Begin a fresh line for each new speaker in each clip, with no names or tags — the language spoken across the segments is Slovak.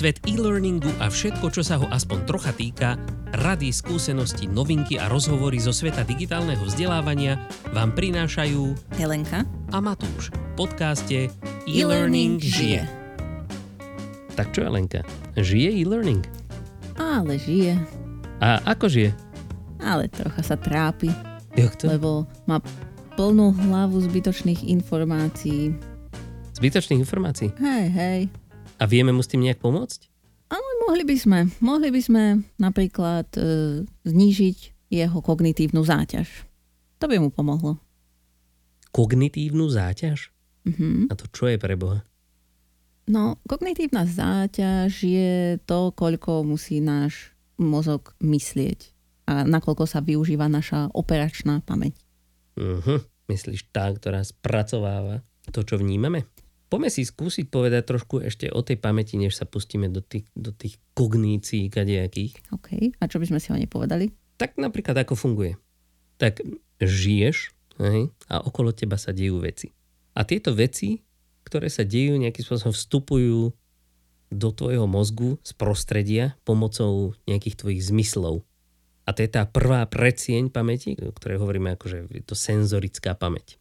Svet e-learningu a všetko, čo sa ho aspoň trocha týka, rady, skúsenosti, novinky a rozhovory zo sveta digitálneho vzdelávania vám prinášajú
Helenka
a Matúš v podcaste E-Learning žije. Tak čo Helenka, žije e-learning?
Ale žije.
A ako žije?
Ale trocha sa trápi,
Jak to?
lebo má plnú hlavu zbytočných informácií.
Zbytočných informácií.
Hej, hej.
A vieme mu s tým nejak pomôcť?
Ale mohli by sme. Mohli by sme napríklad e, znížiť jeho kognitívnu záťaž. To by mu pomohlo.
Kognitívnu záťaž?
Mhm.
A to čo je pre Boha?
No, kognitívna záťaž je to, koľko musí náš mozog myslieť a nakoľko sa využíva naša operačná pamäť.
Uh-huh. Myslíš tá, ktorá spracováva to, čo vnímame? Poďme si skúsiť povedať trošku ešte o tej pamäti, než sa pustíme do tých, do tých kognícií kadejakých.
OK. A čo by sme si o nej povedali?
Tak napríklad ako funguje. Tak žiješ hej, a okolo teba sa dejú veci. A tieto veci, ktoré sa dejú, nejakým spôsobom vstupujú do tvojho mozgu z prostredia pomocou nejakých tvojich zmyslov. A to je tá prvá predsieň pamäti, o ktorej hovoríme ako, že je to senzorická pamäť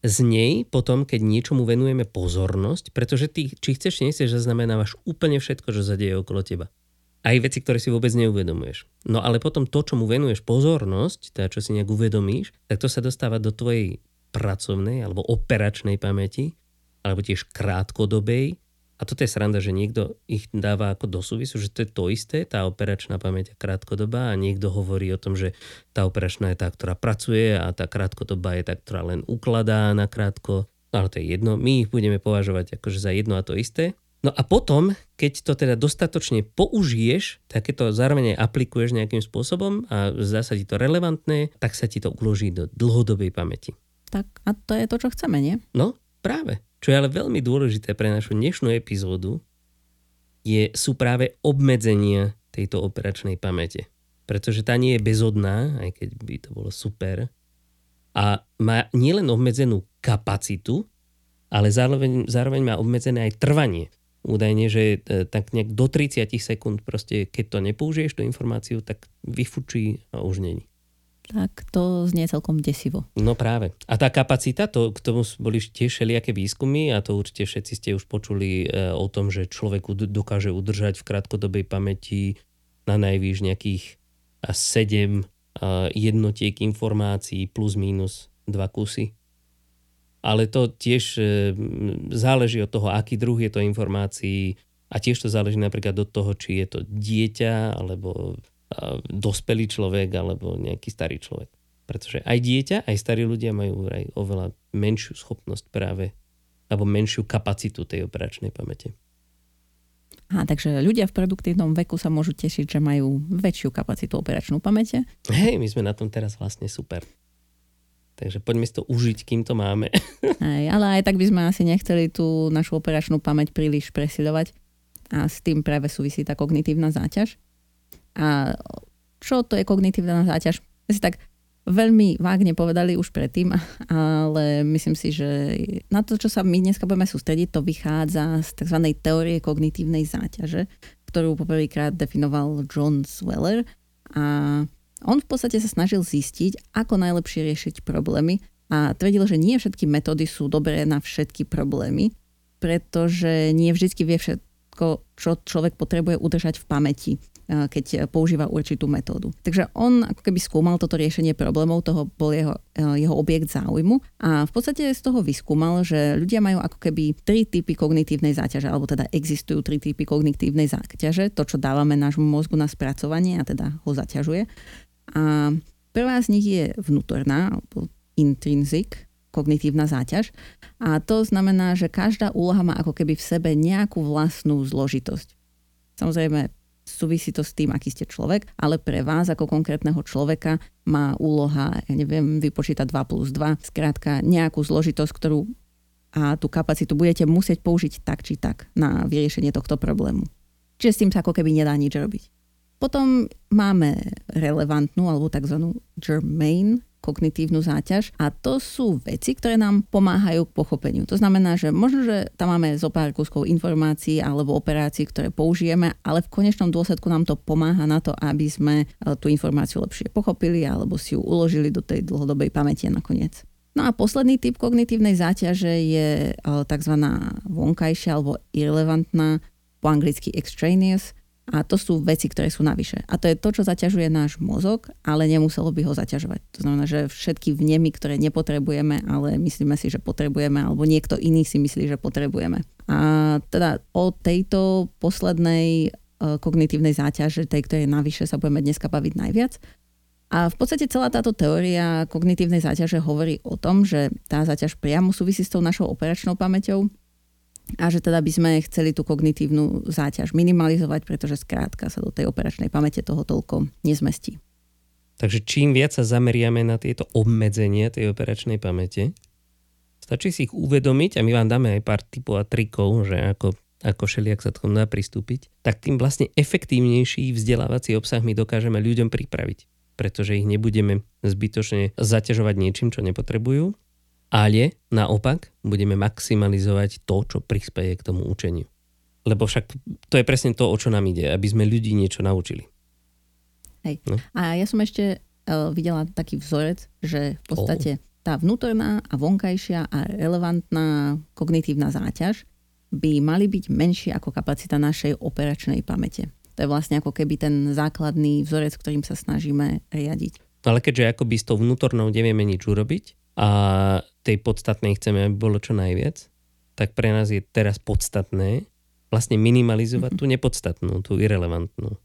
z nej potom, keď niečomu venujeme pozornosť, pretože ty, či chceš, nechceš, zaznamenávaš úplne všetko, čo sa deje okolo teba. Aj veci, ktoré si vôbec neuvedomuješ. No ale potom to, čo mu venuješ pozornosť, teda čo si nejak uvedomíš, tak to sa dostáva do tvojej pracovnej alebo operačnej pamäti, alebo tiež krátkodobej, a toto je sranda, že niekto ich dáva ako do súvisu, že to je to isté, tá operačná pamäť je krátkodobá a niekto hovorí o tom, že tá operačná je tá, ktorá pracuje a tá krátkodobá je tá, ktorá len ukladá na krátko. Ale to je jedno, my ich budeme považovať akože za jedno a to isté. No a potom, keď to teda dostatočne použiješ, tak keď to zároveň aplikuješ nejakým spôsobom a zdá sa ti to relevantné, tak sa ti to uloží do dlhodobej pamäti.
Tak a to je to, čo chceme, nie?
No, práve. Čo je ale veľmi dôležité pre našu dnešnú epizódu, je, sú práve obmedzenia tejto operačnej pamäte. Pretože tá nie je bezodná, aj keď by to bolo super. A má nielen obmedzenú kapacitu, ale zároveň, zároveň má obmedzené aj trvanie. Údajne, že e, tak nejak do 30 sekúnd proste, keď to nepoužiješ, tú informáciu, tak vyfučí a už není
tak to znie celkom desivo.
No práve. A tá kapacita, to, k tomu boli tiež všelijaké výskumy a to určite všetci ste už počuli e, o tom, že človek dokáže udržať v krátkodobej pamäti na najvýš nejakých 7 e, jednotiek informácií plus minus dva kusy. Ale to tiež e, záleží od toho, aký druh je to informácií a tiež to záleží napríklad od toho, či je to dieťa alebo dospelý človek alebo nejaký starý človek. Pretože aj dieťa, aj starí ľudia majú aj oveľa menšiu schopnosť práve alebo menšiu kapacitu tej operačnej pamäte.
A takže ľudia v produktívnom veku sa môžu tešiť, že majú väčšiu kapacitu operačnú pamäte.
Hej, my sme na tom teraz vlastne super. Takže poďme si to užiť, kým to máme.
Aj, ale aj tak by sme asi nechceli tú našu operačnú pamäť príliš presiľovať. A s tým práve súvisí tá kognitívna záťaž. A čo to je kognitívna záťaž? My si tak veľmi vágne povedali už predtým, ale myslím si, že na to, čo sa my dneska budeme sústrediť, to vychádza z tzv. teórie kognitívnej záťaže, ktorú poprvýkrát definoval John Sweller a on v podstate sa snažil zistiť, ako najlepšie riešiť problémy a tvrdil, že nie všetky metódy sú dobré na všetky problémy, pretože nie vždy vie všetko, čo človek potrebuje udržať v pamäti keď používa určitú metódu. Takže on ako keby skúmal toto riešenie problémov, toho bol jeho, jeho objekt záujmu a v podstate z toho vyskúmal, že ľudia majú ako keby tri typy kognitívnej záťaže, alebo teda existujú tri typy kognitívnej záťaže, to, čo dávame nášmu mozgu na spracovanie a teda ho zaťažuje. A prvá z nich je vnútorná, alebo intrinzik, kognitívna záťaž. A to znamená, že každá úloha má ako keby v sebe nejakú vlastnú zložitosť. Samozrejme, súvisí to s tým, aký ste človek, ale pre vás ako konkrétneho človeka má úloha, ja neviem, vypočítať 2 plus 2, skrátka nejakú zložitosť, ktorú a tú kapacitu budete musieť použiť tak či tak na vyriešenie tohto problému. Čiže s tým sa ako keby nedá nič robiť. Potom máme relevantnú alebo tzv. germane kognitívnu záťaž a to sú veci, ktoré nám pomáhajú k pochopeniu. To znamená, že možno, že tam máme zo pár kúskov informácií alebo operácií, ktoré použijeme, ale v konečnom dôsledku nám to pomáha na to, aby sme e, tú informáciu lepšie pochopili alebo si ju uložili do tej dlhodobej pamäti nakoniec. No a posledný typ kognitívnej záťaže je e, tzv. vonkajšia alebo irrelevantná, po anglicky extraneous, a to sú veci, ktoré sú navyše. A to je to, čo zaťažuje náš mozog, ale nemuselo by ho zaťažovať. To znamená, že všetky vnemy, ktoré nepotrebujeme, ale myslíme si, že potrebujeme, alebo niekto iný si myslí, že potrebujeme. A teda o tejto poslednej e, kognitívnej záťaže, tej, ktorej navyše sa budeme dneska baviť najviac. A v podstate celá táto teória kognitívnej záťaže hovorí o tom, že tá záťaž priamo súvisí s tou našou operačnou pamäťou, a že teda by sme chceli tú kognitívnu záťaž minimalizovať, pretože skrátka sa do tej operačnej pamäte toho toľko nezmestí.
Takže čím viac sa zameriame na tieto obmedzenia tej operačnej pamäte, stačí si ich uvedomiť a my vám dáme aj pár typov a trikov, že ako, ako šeliak sa tomu dá pristúpiť, tak tým vlastne efektívnejší vzdelávací obsah my dokážeme ľuďom pripraviť pretože ich nebudeme zbytočne zaťažovať niečím, čo nepotrebujú ale naopak budeme maximalizovať to, čo prispieje k tomu učeniu. Lebo však to je presne to, o čo nám ide, aby sme ľudí niečo naučili.
Hej. No? A ja som ešte uh, videla taký vzorec, že v podstate oh. tá vnútorná a vonkajšia a relevantná kognitívna záťaž by mali byť menšie ako kapacita našej operačnej pamäte. To je vlastne ako keby ten základný vzorec, ktorým sa snažíme riadiť.
Ale keďže akoby s tou vnútornou nevieme nič urobiť, a tej podstatnej chceme, aby bolo čo najviac, tak pre nás je teraz podstatné vlastne minimalizovať mm-hmm. tú nepodstatnú, tú irrelevantnú.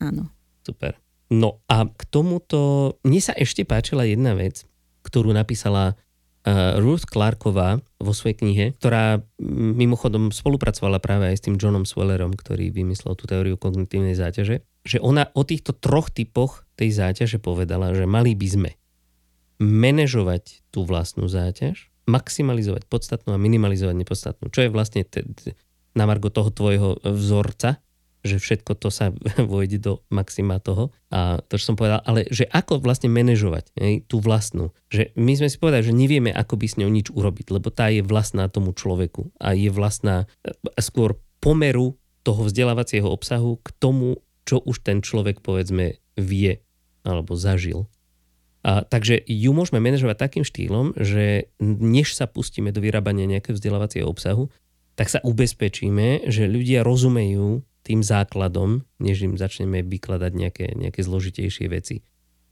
Áno.
Super. No a k tomuto, mne sa ešte páčila jedna vec, ktorú napísala uh, Ruth Clarková vo svojej knihe, ktorá mimochodom spolupracovala práve aj s tým Johnom Swellerom, ktorý vymyslel tú teóriu kognitívnej záťaže, že ona o týchto troch typoch tej záťaže povedala, že mali by sme manažovať tú vlastnú záťaž, maximalizovať podstatnú a minimalizovať nepodstatnú. Čo je vlastne t- t- na margo toho tvojho vzorca, že všetko to sa vojde do maxima toho. A to, čo som povedal, ale že ako vlastne manažovať hej, tú vlastnú. Že my sme si povedali, že nevieme, ako by s ňou nič urobiť, lebo tá je vlastná tomu človeku a je vlastná e, skôr pomeru toho vzdelávacieho obsahu k tomu, čo už ten človek povedzme vie alebo zažil. A, takže ju môžeme manažovať takým štýlom, že než sa pustíme do vyrábania nejakého vzdelávacieho obsahu, tak sa ubezpečíme, že ľudia rozumejú tým základom, než im začneme vykladať nejaké, nejaké zložitejšie veci.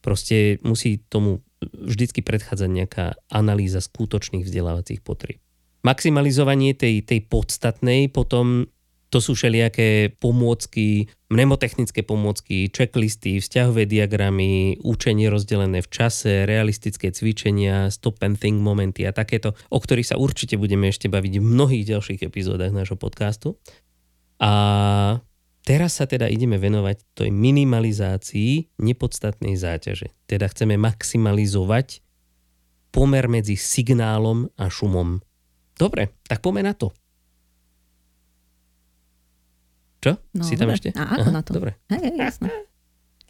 Proste musí tomu vždycky predchádzať nejaká analýza skutočných vzdelávacích potrieb. Maximalizovanie tej, tej podstatnej potom to sú všelijaké pomôcky, mnemotechnické pomôcky, checklisty, vzťahové diagramy, učenie rozdelené v čase, realistické cvičenia, stop and think momenty a takéto, o ktorých sa určite budeme ešte baviť v mnohých ďalších epizódach nášho podcastu. A teraz sa teda ideme venovať tej minimalizácii nepodstatnej záťaže. Teda chceme maximalizovať pomer medzi signálom a šumom. Dobre, tak poďme na to. Čo?
No,
si tam
dobre.
ešte?
A ako
Aha,
na to?
Dobre.
Hej, hej, jasné.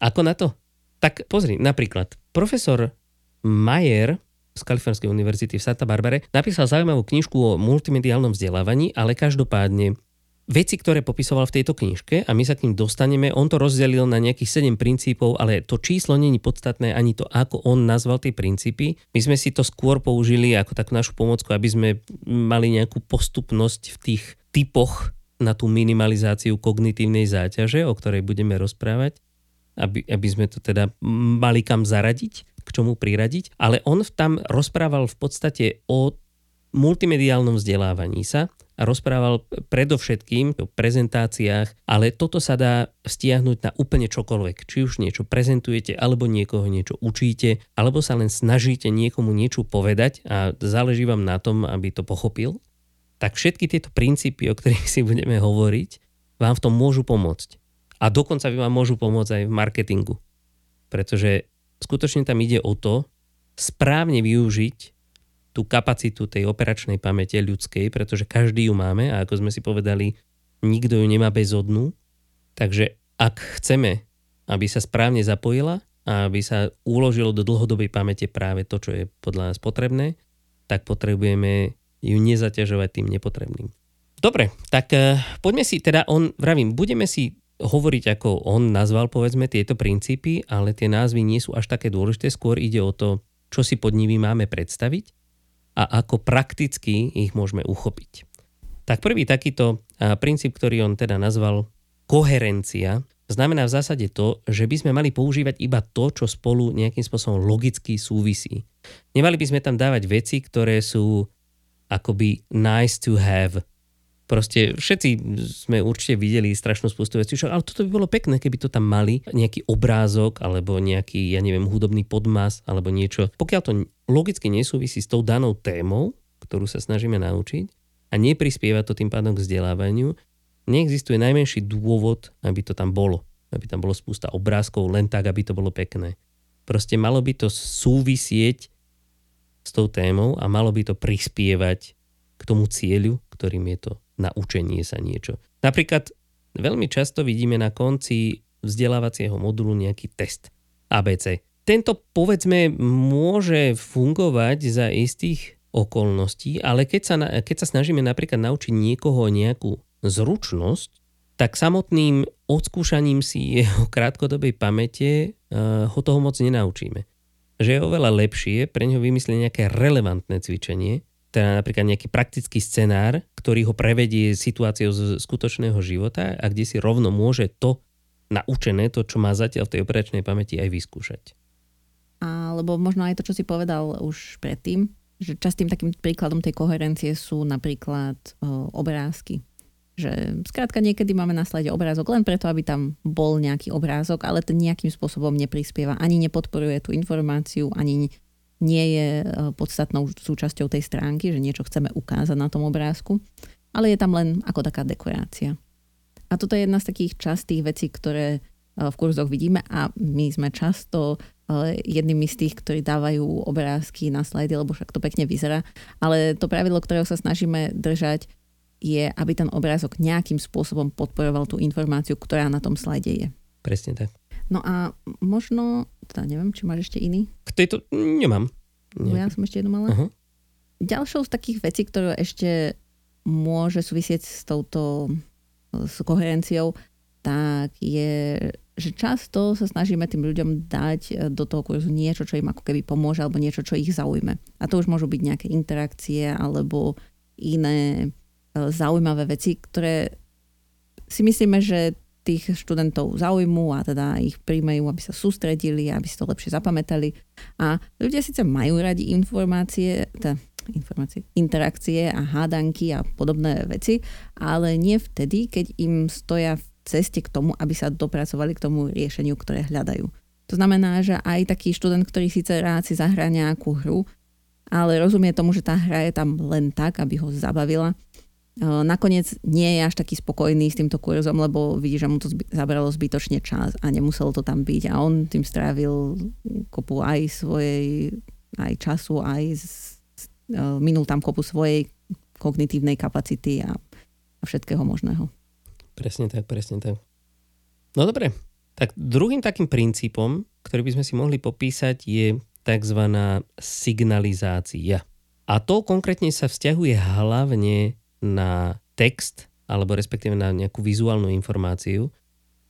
Ako na to? Tak pozri, napríklad, profesor Mayer z Kalifornskej univerzity v Santa Barbare napísal zaujímavú knižku o multimediálnom vzdelávaní, ale každopádne veci, ktoré popisoval v tejto knižke a my sa k ním dostaneme, on to rozdelil na nejakých 7 princípov, ale to číslo není podstatné ani to, ako on nazval tie princípy. My sme si to skôr použili ako takú našu pomocku, aby sme mali nejakú postupnosť v tých typoch na tú minimalizáciu kognitívnej záťaže, o ktorej budeme rozprávať, aby, aby sme to teda mali kam zaradiť, k čomu priradiť. Ale on tam rozprával v podstate o multimediálnom vzdelávaní sa a rozprával predovšetkým o prezentáciách, ale toto sa dá stiahnuť na úplne čokoľvek. Či už niečo prezentujete, alebo niekoho niečo učíte, alebo sa len snažíte niekomu niečo povedať a záleží vám na tom, aby to pochopil tak všetky tieto princípy, o ktorých si budeme hovoriť, vám v tom môžu pomôcť. A dokonca vám môžu pomôcť aj v marketingu. Pretože skutočne tam ide o to, správne využiť tú kapacitu tej operačnej pamäte ľudskej, pretože každý ju máme a ako sme si povedali, nikto ju nemá bezodnú. Takže ak chceme, aby sa správne zapojila, aby sa uložilo do dlhodobej pamäte práve to, čo je podľa nás potrebné, tak potrebujeme ju nezaťažovať tým nepotrebným. Dobre, tak uh, poďme si, teda on, vravím, budeme si hovoriť, ako on nazval, povedzme, tieto princípy, ale tie názvy nie sú až také dôležité, skôr ide o to, čo si pod nimi máme predstaviť a ako prakticky ich môžeme uchopiť. Tak prvý takýto uh, princíp, ktorý on teda nazval koherencia, znamená v zásade to, že by sme mali používať iba to, čo spolu nejakým spôsobom logicky súvisí. Nemali by sme tam dávať veci, ktoré sú akoby nice to have, Proste všetci sme určite videli strašnú spustu vecí, ale toto by bolo pekné, keby to tam mali, nejaký obrázok alebo nejaký, ja neviem, hudobný podmas alebo niečo. Pokiaľ to logicky nesúvisí s tou danou témou, ktorú sa snažíme naučiť a neprispieva to tým pádom k vzdelávaniu, neexistuje najmenší dôvod, aby to tam bolo. Aby tam bolo spústa obrázkov len tak, aby to bolo pekné. Proste malo by to súvisieť s tou témou a malo by to prispievať k tomu cieľu, ktorým je to na učenie sa niečo. Napríklad veľmi často vidíme na konci vzdelávacieho modulu nejaký test ABC. Tento povedzme môže fungovať za istých okolností, ale keď sa, keď sa snažíme napríklad naučiť niekoho nejakú zručnosť, tak samotným odskúšaním si jeho krátkodobej pamäte uh, ho toho moc nenaučíme. Že je oveľa lepšie pre ňo vymyslieť nejaké relevantné cvičenie, teda napríklad nejaký praktický scenár, ktorý ho prevedie situáciou z skutočného života a kde si rovno môže to naučené, to, čo má zatiaľ v tej operačnej pamäti, aj vyskúšať.
Alebo možno aj to, čo si povedal už predtým, že častým takým príkladom tej koherencie sú napríklad obrázky. Že skrátka niekedy máme na slade obrázok len preto, aby tam bol nejaký obrázok, ale ten nejakým spôsobom neprispieva, ani nepodporuje tú informáciu, ani nie je e, podstatnou súčasťou tej stránky, že niečo chceme ukázať na tom obrázku, ale je tam len ako taká dekorácia. A toto je jedna z takých častých vecí, ktoré e, v kurzoch vidíme a my sme často e, jednými z tých, ktorí dávajú obrázky na slajdy, lebo však to pekne vyzerá. Ale to pravidlo, ktorého sa snažíme držať, je, aby ten obrázok nejakým spôsobom podporoval tú informáciu, ktorá na tom slajde je.
Presne tak.
No a možno, teda neviem, či máš ešte iný?
K tejto nemám.
No ja som ešte jednu mala. Uh-huh. Ďalšou z takých vecí, ktoré ešte môže súvisieť s touto s koherenciou, tak je, že často sa snažíme tým ľuďom dať do toho kurzu niečo, čo im ako keby pomôže, alebo niečo, čo ich zaujme. A to už môžu byť nejaké interakcie alebo iné zaujímavé veci, ktoré si myslíme, že tých študentov zaujmú a teda ich príjmajú, aby sa sústredili, aby si to lepšie zapamätali. A ľudia síce majú radi informácie, teda informácie, interakcie a hádanky a podobné veci, ale nie vtedy, keď im stoja v ceste k tomu, aby sa dopracovali k tomu riešeniu, ktoré hľadajú. To znamená, že aj taký študent, ktorý síce rád si zahrá nejakú hru, ale rozumie tomu, že tá hra je tam len tak, aby ho zabavila, Nakoniec nie je až taký spokojný s týmto kurzom, lebo vidí, že mu to zby- zabralo zbytočne čas a nemuselo to tam byť a on tým strávil kopu aj svojej aj času, aj z, minul tam kopu svojej kognitívnej kapacity a, a všetkého možného.
Presne tak, presne tak. No dobre, tak druhým takým princípom, ktorý by sme si mohli popísať, je tzv. signalizácia. A to konkrétne sa vzťahuje hlavne na text alebo respektíve na nejakú vizuálnu informáciu.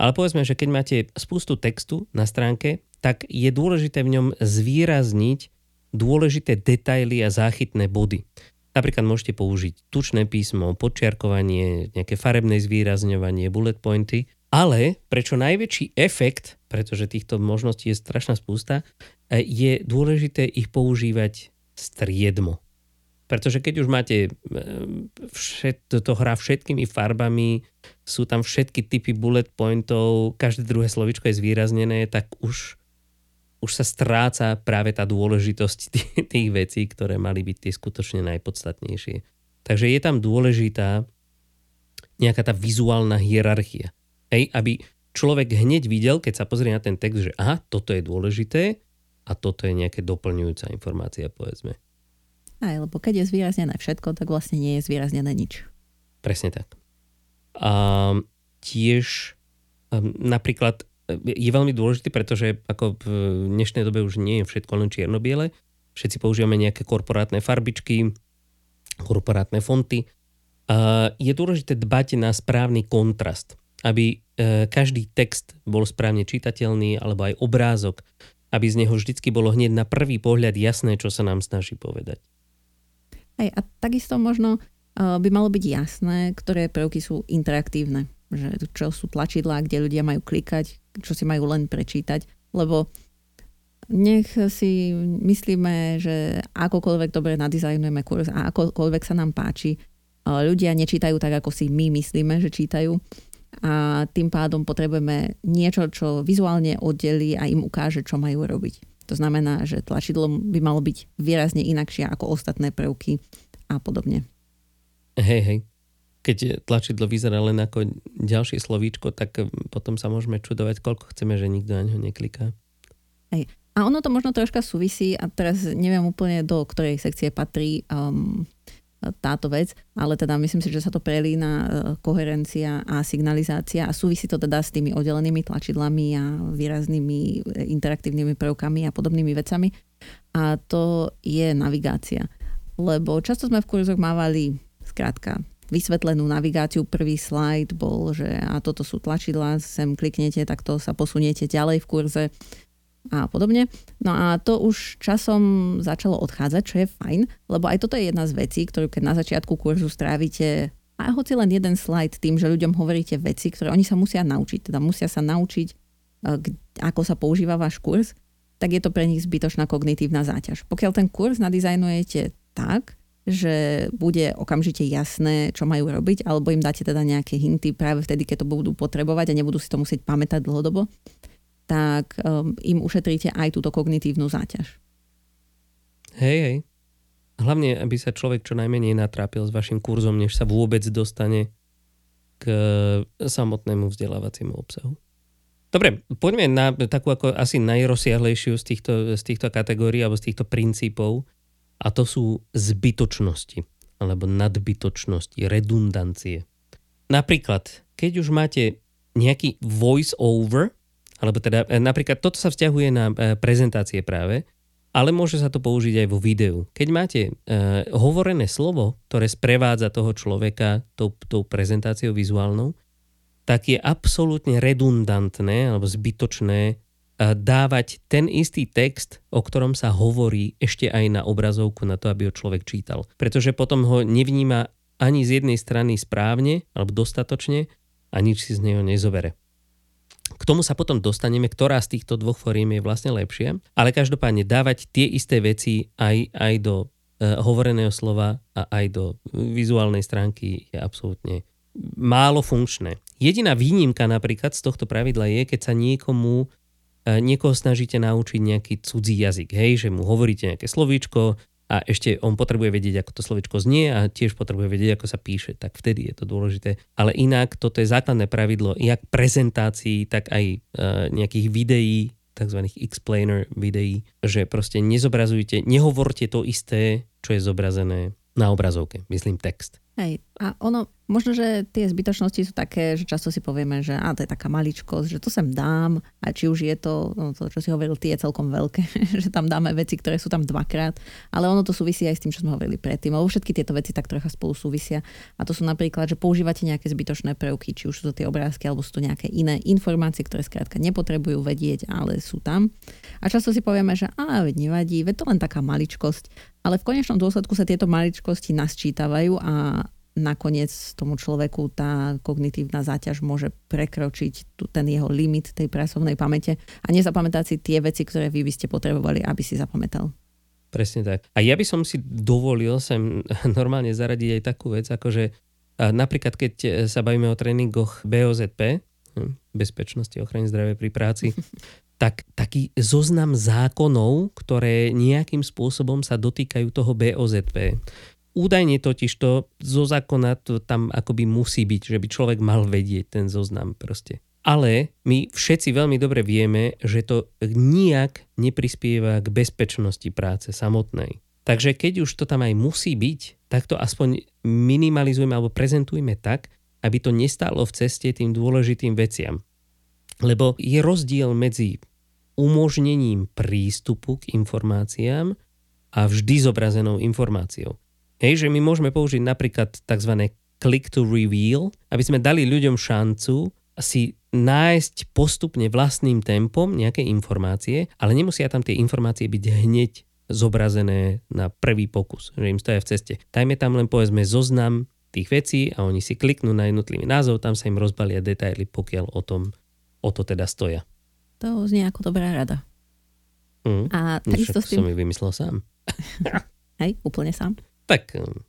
Ale povedzme, že keď máte spustu textu na stránke, tak je dôležité v ňom zvýrazniť dôležité detaily a záchytné body. Napríklad môžete použiť tučné písmo, podčiarkovanie, nejaké farebné zvýrazňovanie, bullet pointy, ale prečo najväčší efekt, pretože týchto možností je strašná spústa, je dôležité ich používať striedmo. Pretože keď už máte e, všet, to hrá všetkými farbami, sú tam všetky typy bullet pointov, každé druhé slovičko je zvýraznené, tak už, už sa stráca práve tá dôležitosť tých, tých vecí, ktoré mali byť tie skutočne najpodstatnejšie. Takže je tam dôležitá nejaká tá vizuálna hierarchia. Hej, aby človek hneď videl, keď sa pozrie na ten text, že aha, toto je dôležité a toto je nejaké doplňujúca informácia, povedzme.
Aj, lebo keď je zvýraznené všetko, tak vlastne nie je zvýraznené nič.
Presne tak. A tiež napríklad je veľmi dôležitý, pretože ako v dnešnej dobe už nie je všetko len čierno-biele. Všetci používame nejaké korporátne farbičky, korporátne fonty. A je dôležité dbať na správny kontrast, aby e, každý text bol správne čitateľný, alebo aj obrázok, aby z neho vždycky bolo hneď na prvý pohľad jasné, čo sa nám snaží povedať.
Hej, a takisto možno uh, by malo byť jasné, ktoré prvky sú interaktívne. Že čo sú tlačidlá, kde ľudia majú klikať, čo si majú len prečítať. Lebo nech si myslíme, že akokoľvek dobre nadizajnujeme kurz a akokoľvek sa nám páči, uh, ľudia nečítajú tak, ako si my myslíme, že čítajú a tým pádom potrebujeme niečo, čo vizuálne oddelí a im ukáže, čo majú robiť. To znamená, že tlačidlo by malo byť výrazne inakšie ako ostatné prvky a podobne.
Hej, hej. Keď tlačidlo vyzerá len ako ďalšie slovíčko, tak potom sa môžeme čudovať, koľko chceme, že nikto na ňo nekliká.
Hej. A ono to možno troška súvisí, a teraz neviem úplne do ktorej sekcie patrí um, táto vec, ale teda myslím si, že sa to prelína e, koherencia a signalizácia a súvisí to teda s tými oddelenými tlačidlami a výraznými e, interaktívnymi prvkami a podobnými vecami. A to je navigácia. Lebo často sme v kurzoch mávali skrátka vysvetlenú navigáciu. Prvý slajd bol, že a toto sú tlačidla, sem kliknete, tak to sa posuniete ďalej v kurze a podobne. No a to už časom začalo odchádzať, čo je fajn, lebo aj toto je jedna z vecí, ktorú keď na začiatku kurzu strávite a hoci len jeden slajd tým, že ľuďom hovoríte veci, ktoré oni sa musia naučiť, teda musia sa naučiť, e, ako sa používa váš kurz, tak je to pre nich zbytočná kognitívna záťaž. Pokiaľ ten kurz nadizajnujete tak, že bude okamžite jasné, čo majú robiť, alebo im dáte teda nejaké hinty práve vtedy, keď to budú potrebovať a nebudú si to musieť pamätať dlhodobo, tak um, im ušetríte aj túto kognitívnu záťaž.
Hej, hej. Hlavne, aby sa človek čo najmenej natrápil s vašim kurzom, než sa vôbec dostane k samotnému vzdelávaciemu obsahu. Dobre, poďme na takú ako asi najrozsiahlejšiu z týchto, z týchto kategórií alebo z týchto princípov a to sú zbytočnosti alebo nadbytočnosti, redundancie. Napríklad, keď už máte nejaký voice over, alebo teda e, napríklad toto sa vzťahuje na e, prezentácie práve, ale môže sa to použiť aj vo videu. Keď máte uh, hovorené slovo, ktoré sprevádza toho človeka tou, tou prezentáciou vizuálnou, tak je absolútne redundantné alebo zbytočné uh, dávať ten istý text, o ktorom sa hovorí ešte aj na obrazovku na to, aby ho človek čítal. Pretože potom ho nevníma ani z jednej strany správne alebo dostatočne a nič si z neho nezobere. K tomu sa potom dostaneme, ktorá z týchto dvoch foriem je vlastne lepšia, ale každopádne dávať tie isté veci aj, aj do uh, hovoreného slova a aj do vizuálnej stránky je absolútne málo funkčné. Jediná výnimka napríklad z tohto pravidla je, keď sa niekomu e, niekoho snažíte naučiť nejaký cudzí jazyk, hej, že mu hovoríte nejaké slovíčko, a ešte on potrebuje vedieť, ako to slovičko znie a tiež potrebuje vedieť, ako sa píše, tak vtedy je to dôležité. Ale inak toto je základné pravidlo jak prezentácií, tak aj uh, nejakých videí, tzv. explainer videí, že proste nezobrazujte, nehovorte to isté, čo je zobrazené na obrazovke, myslím text.
Hej, a ono, možno, že tie zbytočnosti sú také, že často si povieme, že á, to je taká maličkosť, že to sem dám a či už je to, no to, čo si hovoril, tie je celkom veľké, že tam dáme veci, ktoré sú tam dvakrát, ale ono to súvisí aj s tým, čo sme hovorili predtým, lebo všetky tieto veci tak trocha spolu súvisia a to sú napríklad, že používate nejaké zbytočné prvky, či už sú to tie obrázky, alebo sú to nejaké iné informácie, ktoré skrátka nepotrebujú vedieť, ale sú tam. A často si povieme, že á, veď nevadí, veď to len taká maličkosť, ale v konečnom dôsledku sa tieto maličkosti nasčítavajú a nakoniec tomu človeku tá kognitívna záťaž môže prekročiť tu, ten jeho limit tej pracovnej pamäte a nezapamätať si tie veci, ktoré vy by ste potrebovali, aby si zapamätal.
Presne tak. A ja by som si dovolil sem normálne zaradiť aj takú vec, ako že napríklad keď sa bavíme o tréningoch BOZP, hm, bezpečnosti ochrany zdravia pri práci, tak taký zoznam zákonov, ktoré nejakým spôsobom sa dotýkajú toho BOZP. Údajne totiž to zo zákona to tam akoby musí byť, že by človek mal vedieť ten zoznam proste. Ale my všetci veľmi dobre vieme, že to nijak neprispieva k bezpečnosti práce samotnej. Takže keď už to tam aj musí byť, tak to aspoň minimalizujeme alebo prezentujme tak, aby to nestálo v ceste tým dôležitým veciam. Lebo je rozdiel medzi umožnením prístupu k informáciám a vždy zobrazenou informáciou. Hej, že my môžeme použiť napríklad tzv. click to reveal, aby sme dali ľuďom šancu si nájsť postupne vlastným tempom nejaké informácie, ale nemusia tam tie informácie byť hneď zobrazené na prvý pokus, že im stoja v ceste. Dajme tam len povedzme zoznam tých vecí a oni si kliknú na jednotlivý názov, tam sa im rozbalia detaily, pokiaľ o tom o to teda stoja.
To znie ako dobrá rada.
Mm.
A takisto
s tým... som ju vymyslel sám.
Hej, úplne sám.
Tak. Um...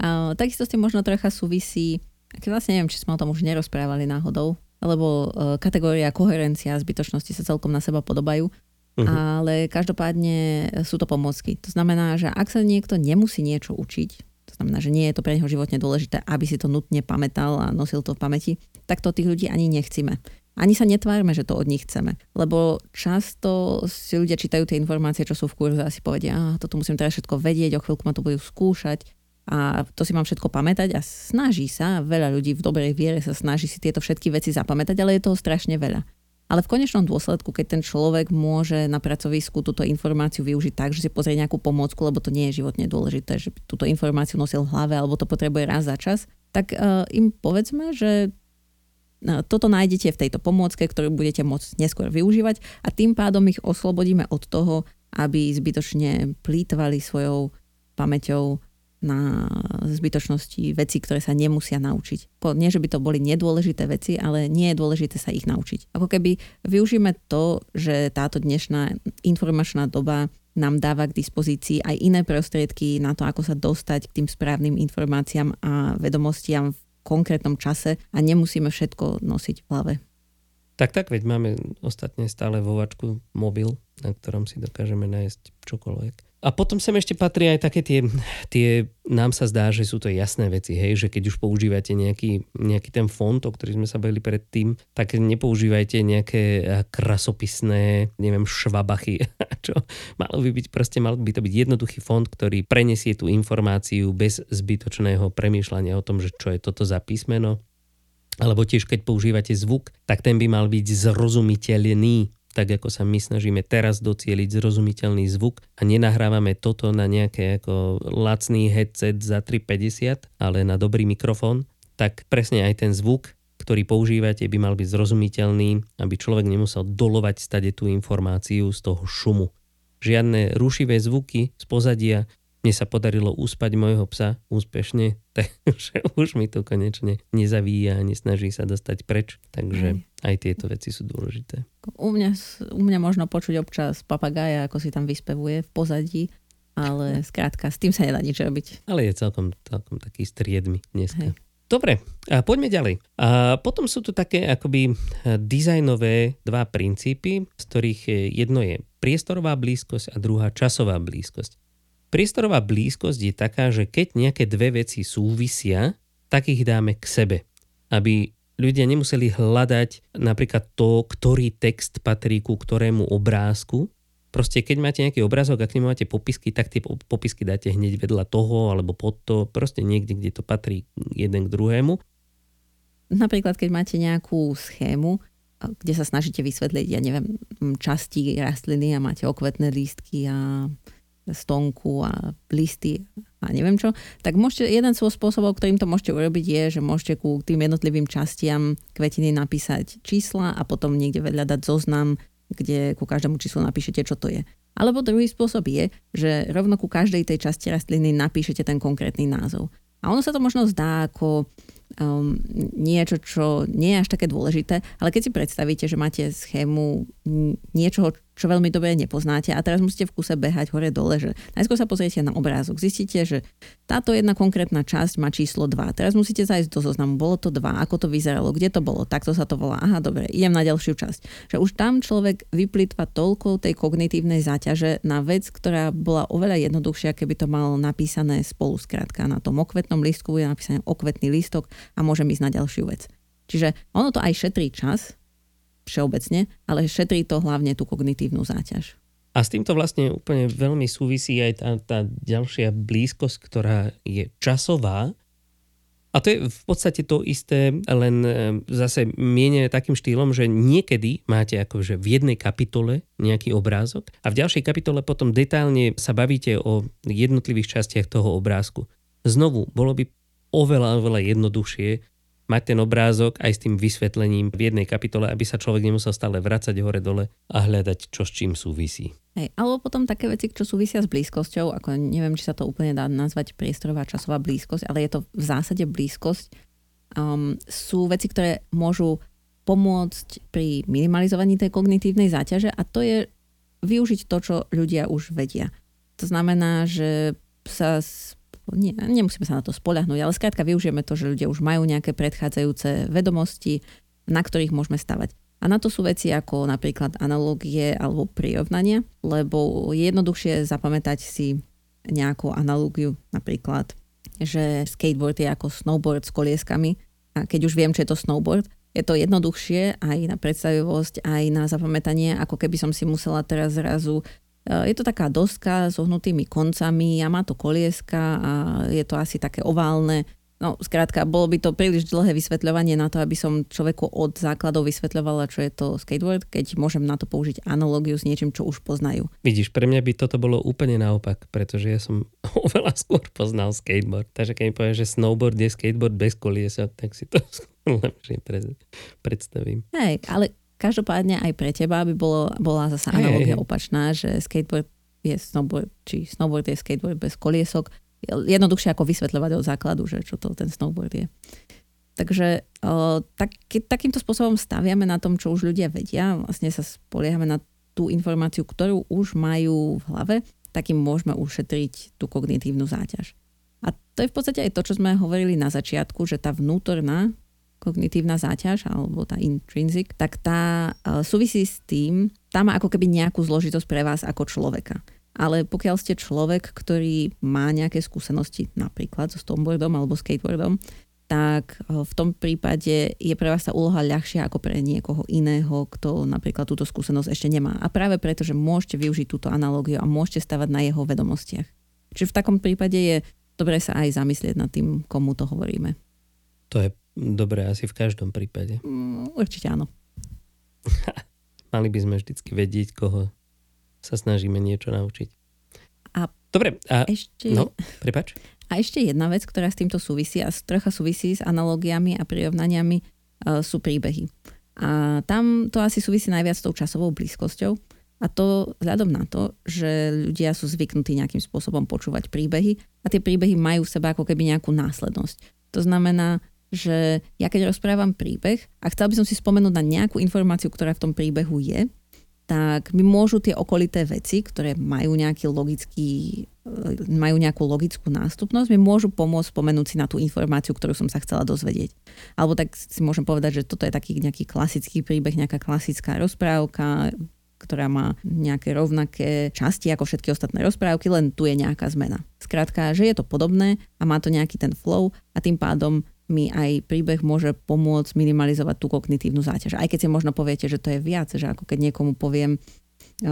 A, takisto s tým možno trocha súvisí, keď vlastne neviem, či sme o tom už nerozprávali náhodou, lebo uh, kategória koherencia a zbytočnosti sa celkom na seba podobajú, uh-huh. ale každopádne sú to pomôcky. To znamená, že ak sa niekto nemusí niečo učiť, to znamená, že nie je to pre neho životne dôležité, aby si to nutne pamätal a nosil to v pamäti, tak to tých ľudí ani nechcíme. Ani sa netvárme, že to od nich chceme. Lebo často si ľudia čítajú tie informácie, čo sú v kurze a si povedia, a toto musím teraz všetko vedieť, o chvíľku ma to budú skúšať a to si mám všetko pamätať a snaží sa, veľa ľudí v dobrej viere sa snaží si tieto všetky veci zapamätať, ale je toho strašne veľa. Ale v konečnom dôsledku, keď ten človek môže na pracovisku túto informáciu využiť tak, že si pozrie nejakú pomôcku, lebo to nie je životne dôležité, že túto informáciu nosil v hlave alebo to potrebuje raz za čas, tak uh, im povedzme, že toto nájdete v tejto pomôcke, ktorú budete môcť neskôr využívať a tým pádom ich oslobodíme od toho, aby zbytočne plýtvali svojou pamäťou na zbytočnosti veci, ktoré sa nemusia naučiť. Nie, že by to boli nedôležité veci, ale nie je dôležité sa ich naučiť. Ako keby využíme to, že táto dnešná informačná doba nám dáva k dispozícii aj iné prostriedky na to, ako sa dostať k tým správnym informáciám a vedomostiam v konkrétnom čase a nemusíme všetko nosiť v hlave.
Tak, tak, veď máme ostatne stále vovačku mobil, na ktorom si dokážeme nájsť čokoľvek. A potom sem ešte patrí aj také tie, tie, nám sa zdá, že sú to jasné veci, hej, že keď už používate nejaký, nejaký ten font, o ktorý sme sa bavili predtým, tak nepoužívajte nejaké eh, krasopisné, neviem, švabachy, čo malo by byť, proste mal by to byť jednoduchý font, ktorý prenesie tú informáciu bez zbytočného premýšľania o tom, že čo je toto za písmeno. Alebo tiež, keď používate zvuk, tak ten by mal byť zrozumiteľný tak ako sa my snažíme teraz docieliť zrozumiteľný zvuk a nenahrávame toto na nejaké ako lacný headset za 350, ale na dobrý mikrofón, tak presne aj ten zvuk, ktorý používate, by mal byť zrozumiteľný, aby človek nemusel dolovať stade tú informáciu z toho šumu. Žiadne rušivé zvuky z pozadia, mne sa podarilo uspať môjho psa úspešne, takže už mi to konečne nezavíja a nesnaží sa dostať preč. Takže aj tieto veci sú dôležité.
U mňa, u mňa možno počuť občas papagája, ako si tam vyspevuje v pozadí, ale skrátka, s tým sa nedá nič robiť.
Ale je celkom, celkom taký striedmy dneska. Hej. Dobre, a poďme ďalej. A potom sú tu také akoby dizajnové dva princípy, z ktorých jedno je priestorová blízkosť a druhá časová blízkosť. Priestorová blízkosť je taká, že keď nejaké dve veci súvisia, tak ich dáme k sebe. Aby ľudia nemuseli hľadať napríklad to, ktorý text patrí ku ktorému obrázku. Proste keď máte nejaký obrázok a k nemu máte popisky, tak tie popisky dáte hneď vedľa toho alebo pod to, proste niekde, kde to patrí jeden k druhému.
Napríklad, keď máte nejakú schému, kde sa snažíte vysvetliť, ja neviem, časti rastliny a máte okvetné lístky a stonku a listy a neviem čo, tak môžete, jeden z spôsobov, ktorým to môžete urobiť je, že môžete ku tým jednotlivým častiam kvetiny napísať čísla a potom niekde vedľa dať zoznam, kde ku každému číslu napíšete, čo to je. Alebo druhý spôsob je, že rovno ku každej tej časti rastliny napíšete ten konkrétny názov. A ono sa to možno zdá ako um, niečo, čo nie je až také dôležité, ale keď si predstavíte, že máte schému niečoho, čo veľmi dobre nepoznáte a teraz musíte v kuse behať hore-dole, že najskôr sa pozriete na obrázok, zistíte, že táto jedna konkrétna časť má číslo 2. Teraz musíte zajsť do zoznamu, bolo to 2, ako to vyzeralo, kde to bolo, takto sa to volá. Aha, dobre, idem na ďalšiu časť. Že už tam človek vyplýtva toľko tej kognitívnej záťaže na vec, ktorá bola oveľa jednoduchšia, keby to mal napísané spolu skrátka. Na tom okvetnom lístku je napísaný okvetný lístok a môžem ísť na ďalšiu vec. Čiže ono to aj šetrí čas, všeobecne, ale šetrí to hlavne tú kognitívnu záťaž.
A s týmto vlastne úplne veľmi súvisí aj tá, tá ďalšia blízkosť, ktorá je časová. A to je v podstate to isté, len e, zase mienené takým štýlom, že niekedy máte akože v jednej kapitole nejaký obrázok a v ďalšej kapitole potom detailne sa bavíte o jednotlivých častiach toho obrázku. Znovu, bolo by oveľa, oveľa jednoduchšie mať ten obrázok aj s tým vysvetlením v jednej kapitole, aby sa človek nemusel stále vracať hore-dole a hľadať, čo s čím súvisí.
Hej, alebo potom také veci, čo súvisia s blízkosťou, ako neviem, či sa to úplne dá nazvať priestorová časová blízkosť, ale je to v zásade blízkosť. Um, sú veci, ktoré môžu pomôcť pri minimalizovaní tej kognitívnej záťaže a to je využiť to, čo ľudia už vedia. To znamená, že sa nie, nemusíme sa na to spoľahnúť, ale skrátka využijeme to, že ľudia už majú nejaké predchádzajúce vedomosti, na ktorých môžeme stavať. A na to sú veci ako napríklad analogie alebo prirovnania, lebo je jednoduchšie zapamätať si nejakú analogiu, napríklad, že skateboard je ako snowboard s kolieskami a keď už viem, čo je to snowboard, je to jednoduchšie aj na predstavivosť, aj na zapamätanie, ako keby som si musela teraz zrazu je to taká doska s ohnutými koncami a má to kolieska a je to asi také oválne. No, skrátka, bolo by to príliš dlhé vysvetľovanie na to, aby som človeku od základov vysvetľovala, čo je to skateboard, keď môžem na to použiť analogiu s niečím, čo už poznajú.
Vidíš, pre mňa by toto bolo úplne naopak, pretože ja som oveľa skôr poznal skateboard. Takže keď mi povieš, že snowboard je skateboard bez koliesa, tak si to lepšie predstavím.
Hej, ale Každopádne aj pre teba by bolo, bola zase analogia opačná, že skateboard je snowboard, či snowboard je skateboard bez koliesok. Jednoduchšie ako vysvetľovať od základu, že čo to ten snowboard je. Takže tak, takýmto spôsobom staviame na tom, čo už ľudia vedia. Vlastne sa spoliehame na tú informáciu, ktorú už majú v hlave, takým môžeme ušetriť tú kognitívnu záťaž. A to je v podstate aj to, čo sme hovorili na začiatku, že tá vnútorná kognitívna záťaž alebo tá intrinsic, tak tá e, súvisí s tým, tá má ako keby nejakú zložitosť pre vás ako človeka. Ale pokiaľ ste človek, ktorý má nejaké skúsenosti, napríklad so snowboardom alebo skateboardom, tak e, v tom prípade je pre vás tá úloha ľahšia ako pre niekoho iného, kto napríklad túto skúsenosť ešte nemá. A práve preto, že môžete využiť túto analogiu a môžete stavať na jeho vedomostiach. Čiže v takom prípade je dobré sa aj zamyslieť nad tým, komu to hovoríme.
To je Dobre, asi v každom prípade.
Mm, určite áno.
Mali by sme vždycky vedieť, koho sa snažíme niečo naučiť.
A
Dobre, a
ešte,
no, prepač.
A ešte jedna vec, ktorá s týmto súvisí a trocha súvisí s analogiami a prirovnaniami, uh, sú príbehy. A tam to asi súvisí najviac s tou časovou blízkosťou. A to vzhľadom na to, že ľudia sú zvyknutí nejakým spôsobom počúvať príbehy a tie príbehy majú v sebe ako keby nejakú následnosť. To znamená, že ja keď rozprávam príbeh a chcel by som si spomenúť na nejakú informáciu, ktorá v tom príbehu je, tak mi môžu tie okolité veci, ktoré majú nejaký logický, e, majú nejakú logickú nástupnosť, mi môžu pomôcť spomenúť si na tú informáciu, ktorú som sa chcela dozvedieť. Alebo tak si môžem povedať, že toto je taký nejaký klasický príbeh, nejaká klasická rozprávka, ktorá má nejaké rovnaké časti ako všetky ostatné rozprávky, len tu je nejaká zmena. Skrátka, že je to podobné a má to nejaký ten flow a tým pádom mi aj príbeh môže pomôcť minimalizovať tú kognitívnu záťaž. Aj keď si možno poviete, že to je viac, že ako keď niekomu poviem e,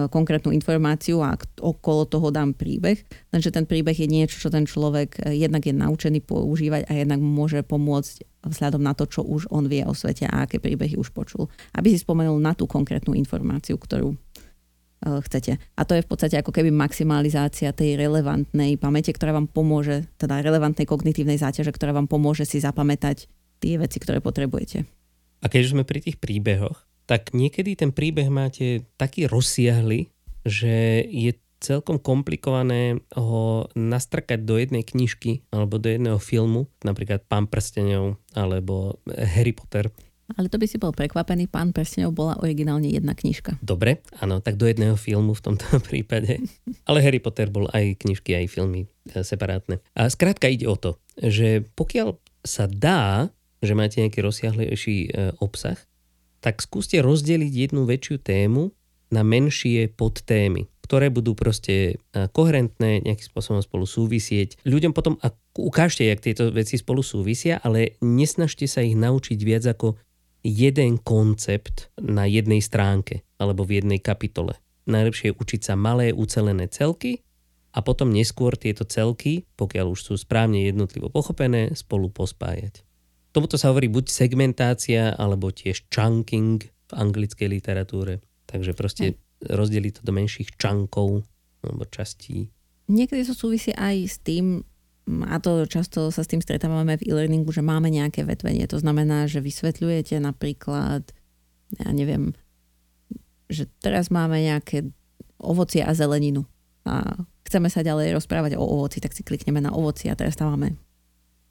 konkrétnu informáciu a okolo toho dám príbeh, lenže ten príbeh je niečo, čo ten človek e, jednak je naučený používať a jednak môže pomôcť vzhľadom na to, čo už on vie o svete a aké príbehy už počul. Aby si spomenul na tú konkrétnu informáciu, ktorú chcete. A to je v podstate ako keby maximalizácia tej relevantnej pamäte, ktorá vám pomôže, teda relevantnej kognitívnej záťaže, ktorá vám pomôže si zapamätať tie veci, ktoré potrebujete.
A keď už sme pri tých príbehoch, tak niekedy ten príbeh máte taký rozsiahly, že je celkom komplikované ho nastrkať do jednej knižky alebo do jedného filmu, napríklad Pán prstenov alebo Harry Potter.
Ale to by si bol prekvapený, Pán prstenov bola originálne jedna knižka.
Dobre, áno, tak do jedného filmu v tomto prípade. Ale Harry Potter bol aj knižky, aj filmy e, separátne. A skrátka ide o to, že pokiaľ sa dá, že máte nejaký rozsiahlejší e, obsah, tak skúste rozdeliť jednu väčšiu tému na menšie podtémy ktoré budú proste e, koherentné, nejakým spôsobom spolu súvisieť. Ľuďom potom a ukážte, jak tieto veci spolu súvisia, ale nesnažte sa ich naučiť viac ako jeden koncept na jednej stránke alebo v jednej kapitole. Najlepšie je učiť sa malé ucelené celky a potom neskôr tieto celky, pokiaľ už sú správne jednotlivo pochopené, spolu pospájať. Tomuto sa hovorí buď segmentácia, alebo tiež chunking v anglickej literatúre. Takže proste rozdeliť to do menších čankov alebo častí.
Niekedy to súvisí aj s tým, a to často sa s tým stretávame v e-learningu, že máme nejaké vetvenie. To znamená, že vysvetľujete napríklad, ja neviem, že teraz máme nejaké ovocie a zeleninu a chceme sa ďalej rozprávať o ovoci, tak si klikneme na ovoci a teraz tam máme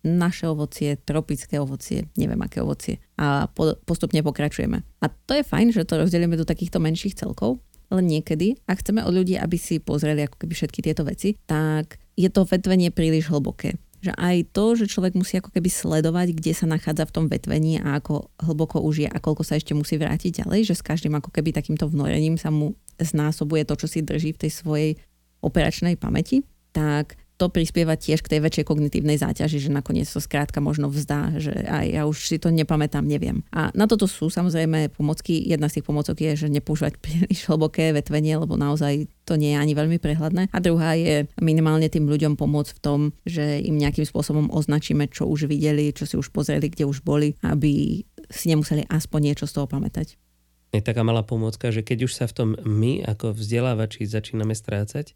naše ovocie, tropické ovocie, neviem aké ovocie. A po, postupne pokračujeme. A to je fajn, že to rozdelíme do takýchto menších celkov, ale niekedy, ak chceme od ľudí, aby si pozreli ako keby všetky tieto veci, tak je to vetvenie príliš hlboké. Že aj to, že človek musí ako keby sledovať, kde sa nachádza v tom vetvení a ako hlboko už je a koľko sa ešte musí vrátiť ďalej, že s každým ako keby takýmto vnorením sa mu znásobuje to, čo si drží v tej svojej operačnej pamäti, tak to prispieva tiež k tej väčšej kognitívnej záťaži, že nakoniec to skrátka možno vzdá, že aj ja už si to nepamätám, neviem. A na toto sú samozrejme pomocky. Jedna z tých pomocok je, že nepoužívať príliš hlboké vetvenie, lebo naozaj to nie je ani veľmi prehľadné. A druhá je minimálne tým ľuďom pomôcť v tom, že im nejakým spôsobom označíme, čo už videli, čo si už pozreli, kde už boli, aby si nemuseli aspoň niečo z toho pamätať.
Je taká malá pomôcka, že keď už sa v tom my ako vzdelávači začíname strácať,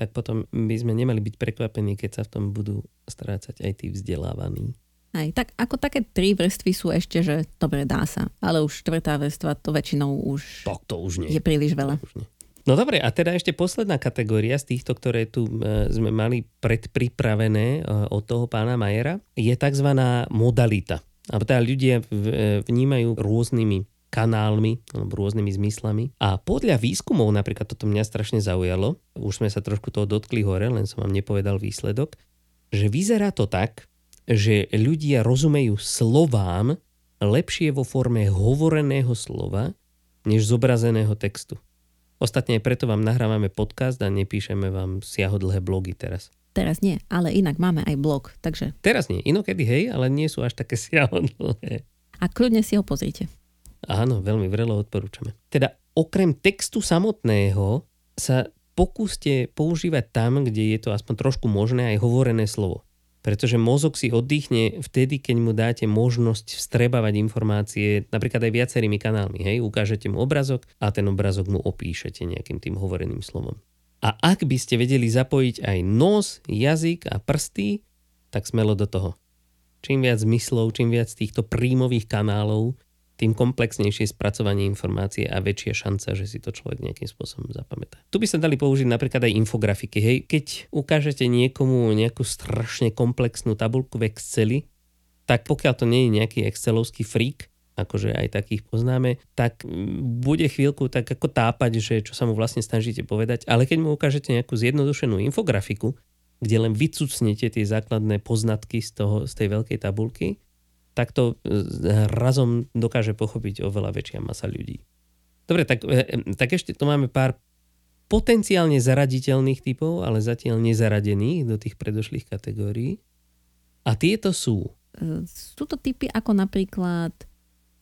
tak potom by sme nemali byť prekvapení, keď sa v tom budú strácať aj tí vzdelávaní.
Aj, tak ako také tri vrstvy sú ešte, že dobre, dá sa. Ale už štvrtá vrstva to väčšinou už,
tak to už nie.
je príliš veľa.
už nie. No dobre, a teda ešte posledná kategória z týchto, ktoré tu e, sme mali predpripravené e, od toho pána Majera, je tzv. modalita. A teda ľudia e, vnímajú rôznymi kanálmi alebo rôznymi zmyslami. A podľa výskumov, napríklad toto mňa strašne zaujalo, už sme sa trošku toho dotkli hore, len som vám nepovedal výsledok, že vyzerá to tak, že ľudia rozumejú slovám lepšie vo forme hovoreného slova, než zobrazeného textu. Ostatne aj preto vám nahrávame podcast a nepíšeme vám siahodlhé blogy teraz.
Teraz nie, ale inak máme aj blog, takže...
Teraz nie, inokedy hej, ale nie sú až také siahodlhé.
A kľudne si ho pozrite.
Áno, veľmi vrelo odporúčame. Teda okrem textu samotného sa pokúste používať tam, kde je to aspoň trošku možné aj hovorené slovo. Pretože mozog si oddychne vtedy, keď mu dáte možnosť vstrebávať informácie napríklad aj viacerými kanálmi. Hej? Ukážete mu obrazok a ten obrazok mu opíšete nejakým tým hovoreným slovom. A ak by ste vedeli zapojiť aj nos, jazyk a prsty, tak smelo do toho. Čím viac zmyslov, čím viac týchto príjmových kanálov, tým komplexnejšie spracovanie informácie a väčšia šanca, že si to človek nejakým spôsobom zapamätá. Tu by sa dali použiť napríklad aj infografiky. Hej, keď ukážete niekomu nejakú strašne komplexnú tabulku v Exceli, tak pokiaľ to nie je nejaký excelovský freak, akože aj takých poznáme, tak bude chvíľku tak ako tápať, že čo sa mu vlastne snažíte povedať, ale keď mu ukážete nejakú zjednodušenú infografiku, kde len vycucnete tie základné poznatky z, toho, z tej veľkej tabulky, tak to e, razom dokáže pochopiť oveľa väčšia masa ľudí. Dobre, tak, e, tak ešte tu máme pár potenciálne zaraditeľných typov, ale zatiaľ nezaradených do tých predošlých kategórií. A tieto sú?
E, sú to typy ako napríklad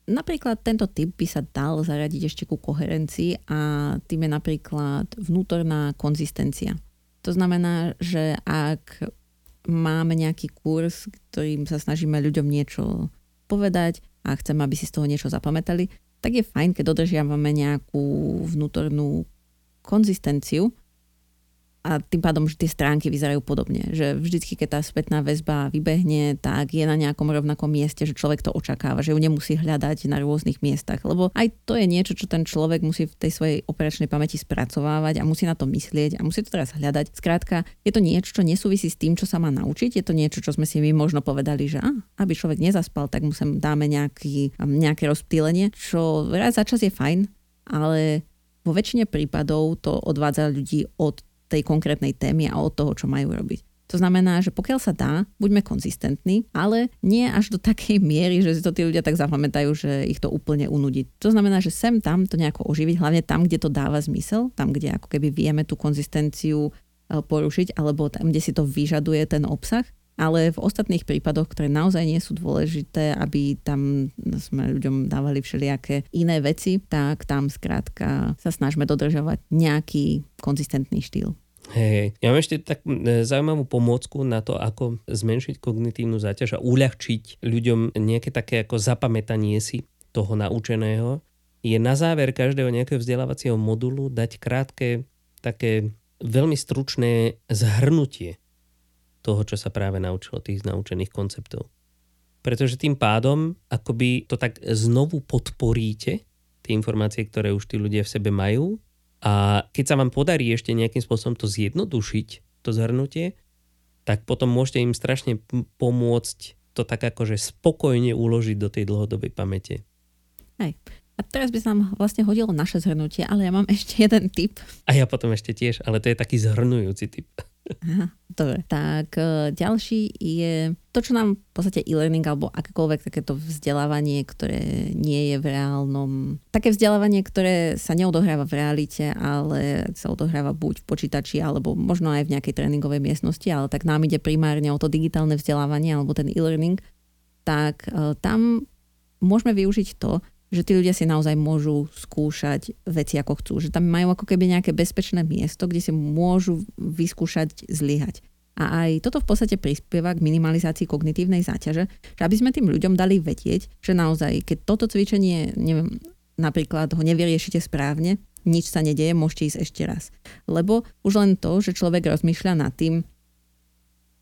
Napríklad tento typ by sa dal zaradiť ešte ku koherencii a tým je napríklad vnútorná konzistencia. To znamená, že ak máme nejaký kurz, ktorým sa snažíme ľuďom niečo povedať a chceme, aby si z toho niečo zapamätali, tak je fajn, keď dodržiavame nejakú vnútornú konzistenciu a tým pádom, že tie stránky vyzerajú podobne. Že vždycky, keď tá spätná väzba vybehne, tak je na nejakom rovnakom mieste, že človek to očakáva, že ju nemusí hľadať na rôznych miestach. Lebo aj to je niečo, čo ten človek musí v tej svojej operačnej pamäti spracovávať a musí na to myslieť a musí to teraz hľadať. Skrátka, je to niečo, čo nesúvisí s tým, čo sa má naučiť. Je to niečo, čo sme si my možno povedali, že á, aby človek nezaspal, tak mu sem dáme nejaký, nejaké rozptýlenie, čo raz za čas je fajn, ale vo väčšine prípadov to odvádza ľudí od tej konkrétnej témy a od toho, čo majú robiť. To znamená, že pokiaľ sa dá, buďme konzistentní, ale nie až do takej miery, že si to tí ľudia tak zapamätajú, že ich to úplne unudí. To znamená, že sem tam to nejako oživiť, hlavne tam, kde to dáva zmysel, tam, kde ako keby vieme tú konzistenciu e, porušiť, alebo tam, kde si to vyžaduje ten obsah. Ale v ostatných prípadoch, ktoré naozaj nie sú dôležité, aby tam sme ľuďom dávali všelijaké iné veci, tak tam skrátka sa snažíme dodržovať nejaký konzistentný štýl.
Hej, ja mám ešte tak e, zaujímavú pomôcku na to, ako zmenšiť kognitívnu záťaž a uľahčiť ľuďom nejaké také ako zapamätanie si toho naučeného. Je na záver každého nejakého vzdelávacieho modulu dať krátke, také veľmi stručné zhrnutie toho, čo sa práve naučilo, tých naučených konceptov. Pretože tým pádom akoby to tak znovu podporíte, tie informácie, ktoré už tí ľudia v sebe majú a keď sa vám podarí ešte nejakým spôsobom to zjednodušiť, to zhrnutie, tak potom môžete im strašne pomôcť to tak akože spokojne uložiť do tej dlhodobej pamäte.
Hej. A teraz by sa nám vlastne hodilo naše zhrnutie, ale ja mám ešte jeden tip.
A ja potom ešte tiež, ale to je taký zhrnujúci tip.
Aha, dobre. Tak e, ďalší je to, čo nám v podstate e-learning alebo akékoľvek takéto vzdelávanie, ktoré nie je v reálnom... Také vzdelávanie, ktoré sa neodohráva v realite, ale sa odohráva buď v počítači alebo možno aj v nejakej tréningovej miestnosti, ale tak nám ide primárne o to digitálne vzdelávanie alebo ten e-learning, tak e, tam môžeme využiť to, že tí ľudia si naozaj môžu skúšať veci ako chcú. Že tam majú ako keby nejaké bezpečné miesto, kde si môžu vyskúšať zlyhať. A aj toto v podstate prispieva k minimalizácii kognitívnej záťaže, že aby sme tým ľuďom dali vedieť, že naozaj, keď toto cvičenie, neviem, napríklad ho nevyriešite správne, nič sa nedeje, môžete ísť ešte raz. Lebo už len to, že človek rozmýšľa nad tým,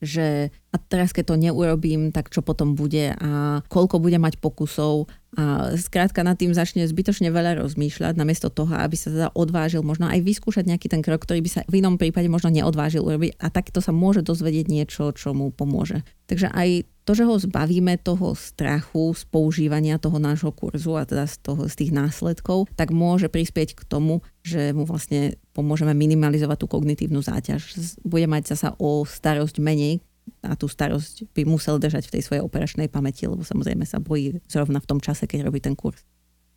že a teraz keď to neurobím, tak čo potom bude a koľko bude mať pokusov a skrátka nad tým začne zbytočne veľa rozmýšľať, namiesto toho, aby sa teda odvážil možno aj vyskúšať nejaký ten krok, ktorý by sa v inom prípade možno neodvážil urobiť a takto sa môže dozvedieť niečo, čo mu pomôže. Takže aj to, že ho zbavíme toho strachu z používania toho nášho kurzu a teda z, toho, z tých následkov, tak môže prispieť k tomu, že mu vlastne pomôžeme minimalizovať tú kognitívnu záťaž. Bude mať zasa o starosť menej, a tú starosť by musel držať v tej svojej operačnej pamäti, lebo samozrejme sa bojí zrovna v tom čase, keď robí ten kurz.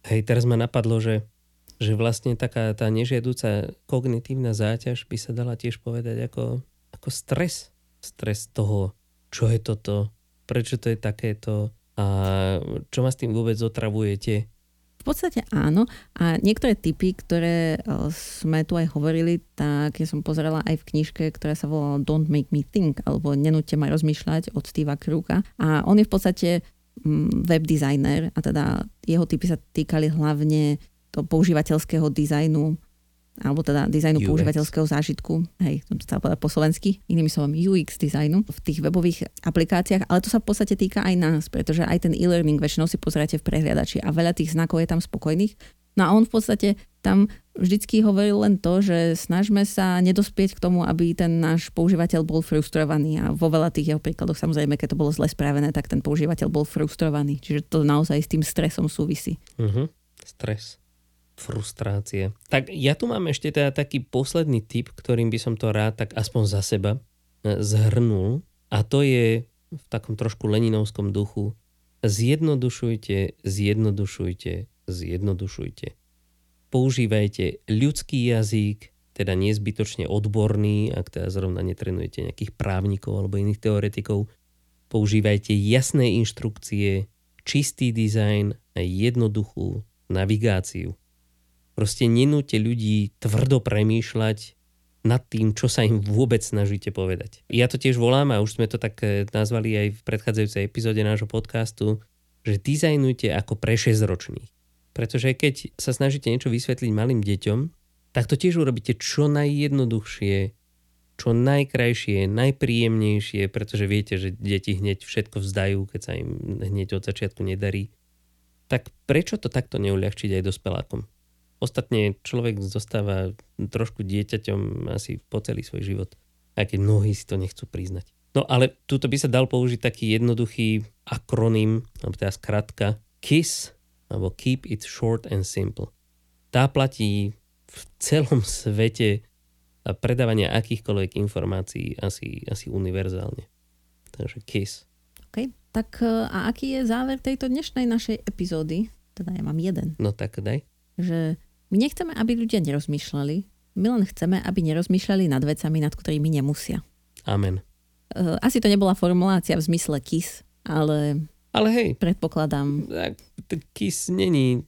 Hej, teraz ma napadlo, že, že vlastne taká tá nežiaduca kognitívna záťaž by sa dala tiež povedať ako, ako stres. Stres toho, čo je toto, prečo to je takéto a čo ma s tým vôbec otravujete
v podstate áno. A niektoré typy, ktoré sme tu aj hovorili, tak ja som pozerala aj v knižke, ktorá sa volala Don't Make Me Think, alebo Nenúďte ma rozmýšľať od Steva Kruka. A on je v podstate mm, web designer a teda jeho typy sa týkali hlavne to používateľského dizajnu alebo teda dizajnu UX. používateľského zážitku, hej, som chcela povedať po slovensky, inými slovami UX dizajnu v tých webových aplikáciách, ale to sa v podstate týka aj nás, pretože aj ten e-learning väčšinou si pozriete v prehliadači a veľa tých znakov je tam spokojných. No a on v podstate tam vždycky hovoril len to, že snažme sa nedospieť k tomu, aby ten náš používateľ bol frustrovaný a vo veľa tých jeho príkladoch samozrejme, keď to bolo zle spravené, tak ten používateľ bol frustrovaný. Čiže to naozaj s tým stresom súvisí.
Uh-huh. Stres frustrácie. Tak ja tu mám ešte teda taký posledný tip, ktorým by som to rád tak aspoň za seba e, zhrnul a to je v takom trošku leninovskom duchu zjednodušujte, zjednodušujte, zjednodušujte. Používajte ľudský jazyk, teda nezbytočne odborný, ak teda zrovna netrenujete nejakých právnikov alebo iných teoretikov. Používajte jasné inštrukcie, čistý dizajn a jednoduchú navigáciu. Proste nenúte ľudí tvrdo premýšľať nad tým, čo sa im vôbec snažíte povedať. Ja to tiež volám a už sme to tak e, nazvali aj v predchádzajúcej epizóde nášho podcastu, že dizajnujte ako pre 6 ročných. Pretože keď sa snažíte niečo vysvetliť malým deťom, tak to tiež urobíte čo najjednoduchšie, čo najkrajšie, najpríjemnejšie, pretože viete, že deti hneď všetko vzdajú, keď sa im hneď od začiatku nedarí. Tak prečo to takto neuľahčiť aj dospelákom? Ostatne človek zostáva trošku dieťaťom asi po celý svoj život, aj keď mnohí si to nechcú priznať. No ale tuto by sa dal použiť taký jednoduchý akronym, alebo teda skratka KISS, alebo Keep it short and simple. Tá platí v celom svete predávania akýchkoľvek informácií asi, asi univerzálne. Takže KISS.
OK, tak e, a aký je záver tejto dnešnej našej epizódy? Teda ja mám jeden.
No tak daj.
Že my nechceme, aby ľudia nerozmýšľali, my len chceme, aby nerozmýšľali nad vecami, nad ktorými nemusia.
Amen.
Eh, asi to nebola formulácia v zmysle KIS, ale,
ale hej,
predpokladám.
KIS není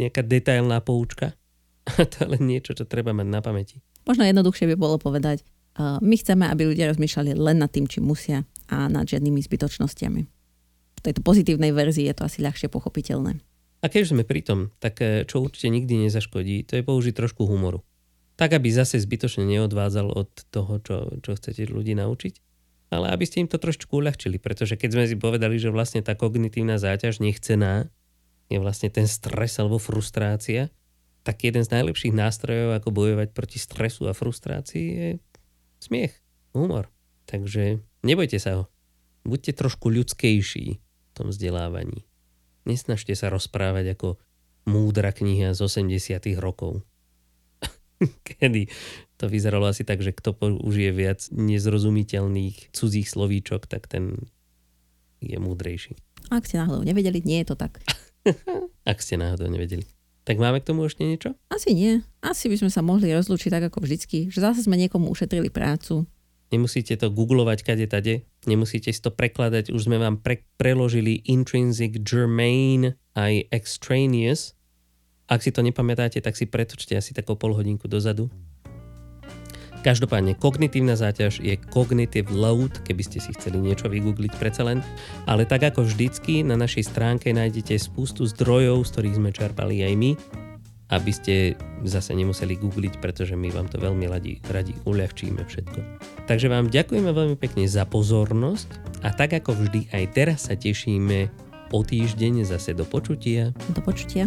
nejaká detailná poučka. to je len niečo, čo treba mať na pamäti.
Možno jednoduchšie by bolo povedať, uh, my chceme, aby ľudia rozmýšľali len nad tým, či musia a nad žiadnymi zbytočnosťami. V tejto pozitívnej verzii je to asi ľahšie pochopiteľné.
A keď sme pri tom, tak eh, čo určite nikdy nezaškodí, to je použiť trošku humoru. Tak, aby zase zbytočne neodvádzal od toho, čo, čo chcete ľudí naučiť, ale aby ste im to trošku uľahčili, pretože keď sme si povedali, že vlastne tá kognitívna záťaž nechcená je vlastne ten stres alebo frustrácia, tak jeden z najlepších nástrojov, ako bojovať proti stresu a frustrácii je smiech, humor. Takže nebojte sa ho. Buďte trošku ľudskejší v tom vzdelávaní. Nesnažte sa rozprávať ako múdra kniha z 80 rokov. Kedy to vyzeralo asi tak, že kto použije viac nezrozumiteľných cudzích slovíčok, tak ten je múdrejší.
Ak ste náhodou nevedeli, nie je to tak.
Ak ste náhodou nevedeli. Tak máme k tomu ešte niečo?
Asi nie. Asi by sme sa mohli rozlúčiť tak ako vždycky, že zase sme niekomu ušetrili prácu.
Nemusíte to googlovať kade tade, nemusíte si to prekladať, už sme vám pre- preložili intrinsic, germane aj extraneous. Ak si to nepamätáte, tak si pretočte asi takou pol hodinku dozadu. Každopádne, kognitívna záťaž je cognitive load, keby ste si chceli niečo vygoogliť predsa len. Ale tak ako vždycky, na našej stránke nájdete spustu zdrojov, z ktorých sme čerpali aj my, aby ste zase nemuseli googliť, pretože my vám to veľmi radi, radi uľahčíme všetko. Takže vám ďakujeme veľmi pekne za pozornosť a tak ako vždy aj teraz sa tešíme o týždeň zase do počutia.
Do počutia.